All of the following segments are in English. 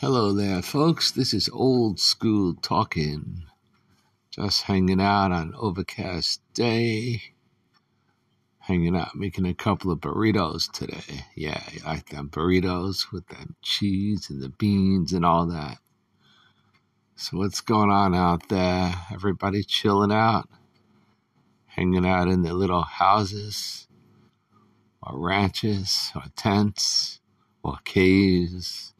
Hello there, folks. This is old school talking. Just hanging out on overcast day. Hanging out, making a couple of burritos today. Yeah, I like them burritos with them cheese and the beans and all that. So what's going on out there? Everybody chilling out, hanging out in their little houses, or ranches, or tents, or caves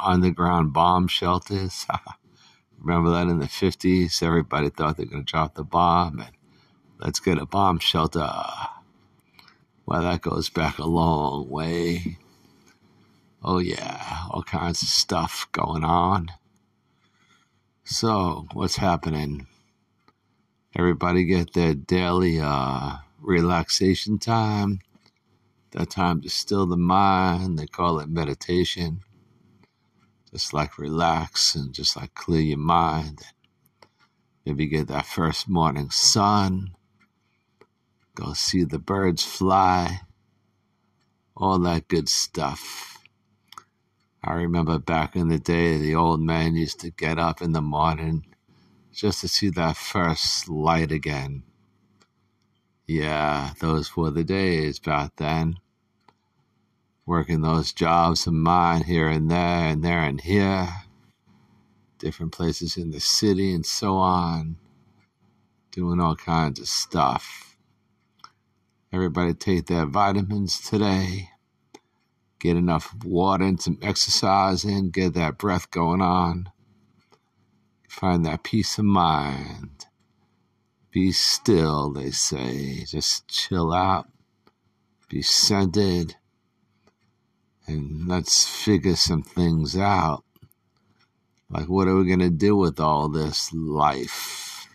underground bomb shelters. Remember that in the 50s? Everybody thought they were going to drop the bomb and let's get a bomb shelter. Well, that goes back a long way. Oh, yeah, all kinds of stuff going on. So, what's happening? Everybody get their daily uh, relaxation time, that time to still the mind. They call it meditation just like relax and just like clear your mind. Maybe get that first morning sun. Go see the birds fly. All that good stuff. I remember back in the day, the old man used to get up in the morning just to see that first light again. Yeah, those were the days back then working those jobs of mine here and there and there and here, different places in the city and so on, doing all kinds of stuff. Everybody take their vitamins today, get enough water and some exercise in, get that breath going on, find that peace of mind. Be still, they say. Just chill out, be centered and let's figure some things out. Like, what are we going to do with all this life?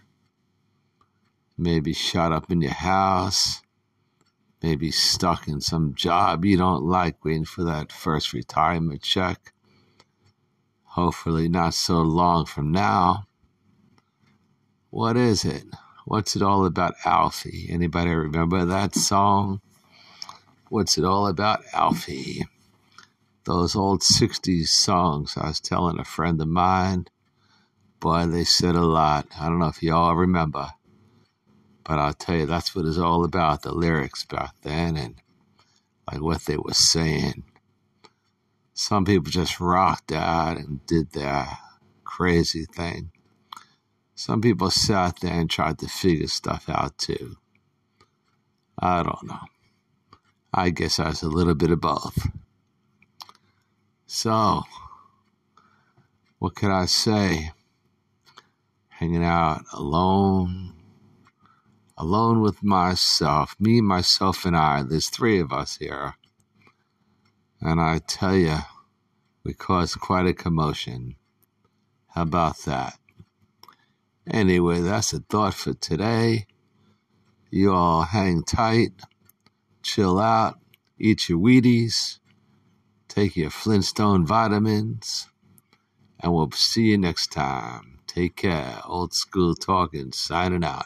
Maybe shut up in your house, maybe stuck in some job you don't like, waiting for that first retirement check. Hopefully, not so long from now. What is it? What's it all about, Alfie? Anybody remember that song? What's it all about, Alfie? Those old 60s songs. I was telling a friend of mine, boy, they said a lot. I don't know if y'all remember, but I'll tell you, that's what it's all about the lyrics back then and like what they were saying. Some people just rocked out and did their crazy thing. Some people sat there and tried to figure stuff out too. I don't know. I guess I was a little bit of both. So, what could I say? Hanging out alone, alone with myself, me, myself, and I. There's three of us here. And I tell you, we caused quite a commotion. How about that? Anyway, that's a thought for today. You all hang tight, chill out, eat your Wheaties Take your Flintstone vitamins, and we'll see you next time. Take care. Old school talking, signing out.